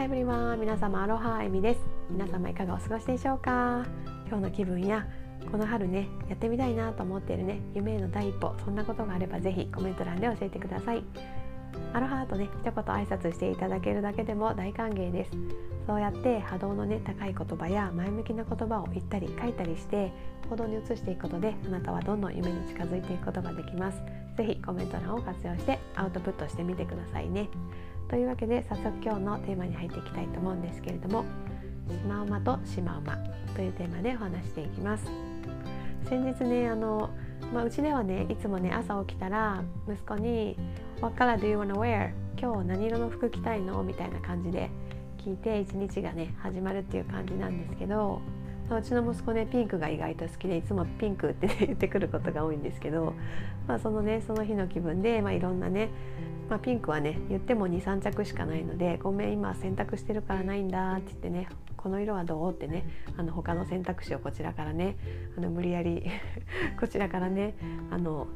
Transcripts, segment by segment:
ハエブリワン皆様アロハエミです。皆様いかがお過ごしでしょうか？今日の気分やこの春ねやってみたいなと思っているね夢への第一歩そんなことがあればぜひコメント欄で教えてください。アロハとね一言挨拶していただけるだけでも大歓迎です。そうやって波動のね高い言葉や前向きな言葉を言ったり書いたりして行動に移していくことであなたはどんどん夢に近づいていくことができます。ぜひコメント欄を活用してアウトプットしてみてくださいね。というわけで早速今日のテーマに入っていきたいと思うんですけれどもシマウマとシマウマというテーマでお話していきます先日ねあのまあ、うちではねいつもね朝起きたら息子に「What color do you wanna wear? 今日何色の服着たいの?」みたいな感じで聞いて一日がね始まるっていう感じなんですけど、うちの息子ねピンクが意外と好きでいつもピンクって、ね、言ってくることが多いんですけど、まあ、そのねその日の気分で、まあ、いろんなね、まあ、ピンクはね言っても23着しかないので「ごめん今洗濯してるからないんだ」って言ってね「この色はどう?」ってねあの他の選択肢をこちらからねあの無理やり こちらからねあの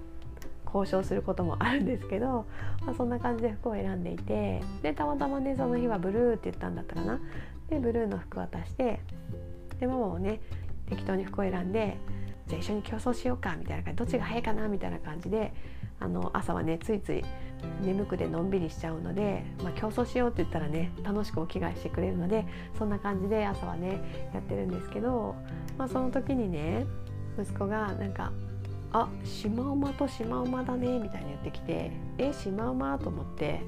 交渉することもあるんですけど、まあ、そんな感じで服を選んでいてでたまたまねその日はブルーって言ったんだったかなでブルーの服渡してでママもね適当に服を選んでじゃあ一緒に競争しようかみたいな感じどっちが早いかなみたいな感じであの朝はねついつい眠くでのんびりしちゃうので、まあ、競争しようって言ったらね楽しくお着替えしてくれるのでそんな感じで朝はねやってるんですけど、まあ、その時にね息子がなんかあシマウマとシマウマだねみたいに言ってきてえシマウマ？と思って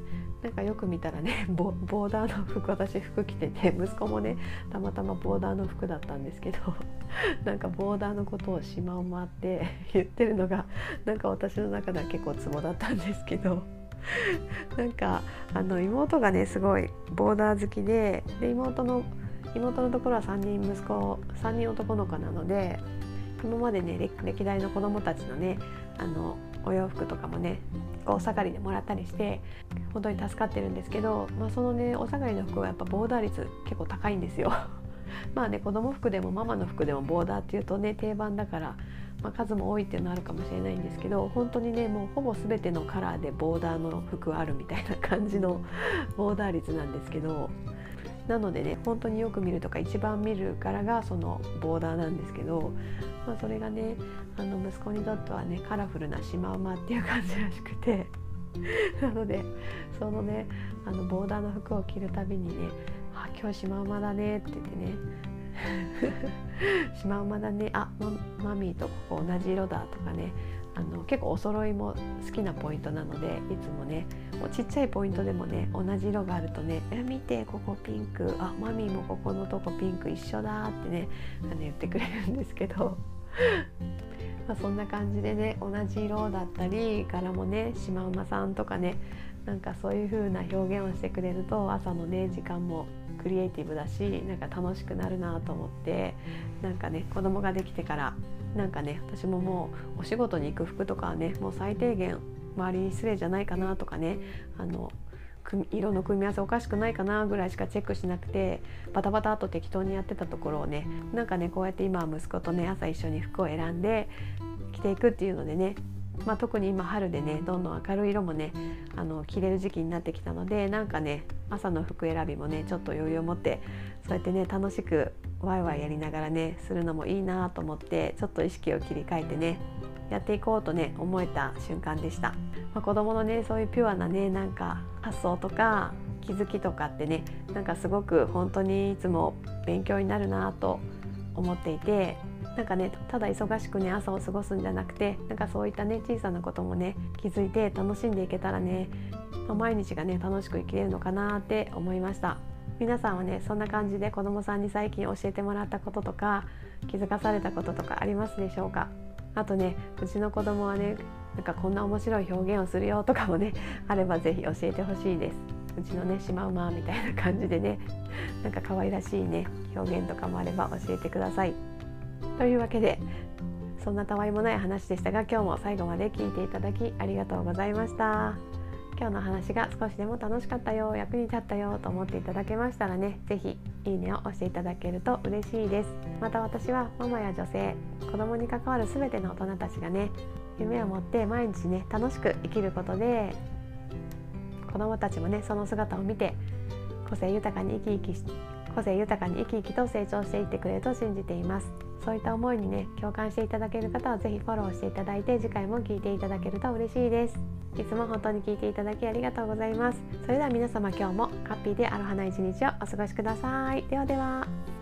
なんかよく見たらね ボーダーの服私服着てて 息子もねたまたまボーダーの服だったんですけど なんかボーダーのことをシマウマって言ってるのがなんか私の中では結構ツボだったんですけど。なんかあの妹がねすごいボーダー好きでで妹の妹のところは3人息子3人男の子なので今までね歴代の子供たちのねあのお洋服とかもねお下がりでもらったりして本当に助かってるんですけど、まあ、そのねお下がりの服はやっぱボーダー率結構高いんですよ。まあね子供服でもママの服でもボーダーっていうとね定番だから、まあ、数も多いっていうのはあるかもしれないんですけど本当にねもうほぼ全てのカラーでボーダーの服あるみたいな感じのボーダー率なんですけどなのでね本当によく見るとか一番見る柄がそのボーダーなんですけど、まあ、それがねあの息子にとってはねカラフルなシマウマっていう感じらしくて なのでそのねあのボーダーの服を着るたびにね「あ今日シマウマだね」って言ってね シマウマだねあマミーとここ同じ色だとかねあの結構お揃いも好きなポイントなのでいつもねもうちっちゃいポイントでもね同じ色があるとね「え見てここピンク。あマミーもここのとこピンク一緒だ」ってねあの言ってくれるんですけど。まあそんな感じでね同じ色だったり柄もねシマウマさんとかねなんかそういう風な表現をしてくれると朝のね時間もクリエイティブだしなんか楽しくなるなと思ってなんかね子供ができてからなんかね私ももうお仕事に行く服とかはねもう最低限周りに失礼じゃないかなとかねあの色の組み合わせおかしくないかなぐらいしかチェックしなくてバタバタと適当にやってたところをねなんかねこうやって今息子とね朝一緒に服を選んで着ていくっていうのでねまあ、特に今春でねどんどん明るい色もねあの着れる時期になってきたのでなんかね朝の服選びもねちょっと余裕を持ってそうやってね楽しくワイワイやりながらねするのもいいなと思ってちょっと意識を切り替えてねやっていこうとね思えた瞬間でした、まあ、子供のねそういうピュアなねなんか発想とか気づきとかってねなんかすごく本当にいつも勉強になるなと思っていてなんかねただ忙しくね朝を過ごすんじゃなくてなんかそういったね小さなこともね気づいて楽しんでいけたらね、毎日がね楽しく生きれるのかなって思いました。皆さんはねそんな感じで子どもさんに最近教えてもらったこととか気づかされたこととかありますでしょうか？あとねうちの子供はねなんかこんな面白い表現をするよとかもね あれば是非教えてほしいですうちのねシマウマみたいな感じでね なんか可愛らしいね表現とかもあれば教えてください。というわけでそんなたわいもない話でしたが今日も最後まで聞いていただきありがとうございました今日の話が少しでも楽しかったよ役に立ったよと思っていただけましたらね是非いいねを押していただけると嬉しいです。また私はママや女性子供に関わる全ての大人たちがね夢を持って毎日ね楽しく生きることで子供たちもねその姿を見て個性豊かに生き生き個性豊かに生き生きと成長していってくれると信じています。そういった思いにね共感していただける方は是非フォローしていただいて次回も聞いていただけると嬉しいです。いつも本当に聞いていただきありがとうございます。それでは皆様今日もハッピーでアロハな一日をお過ごしください。ではでは。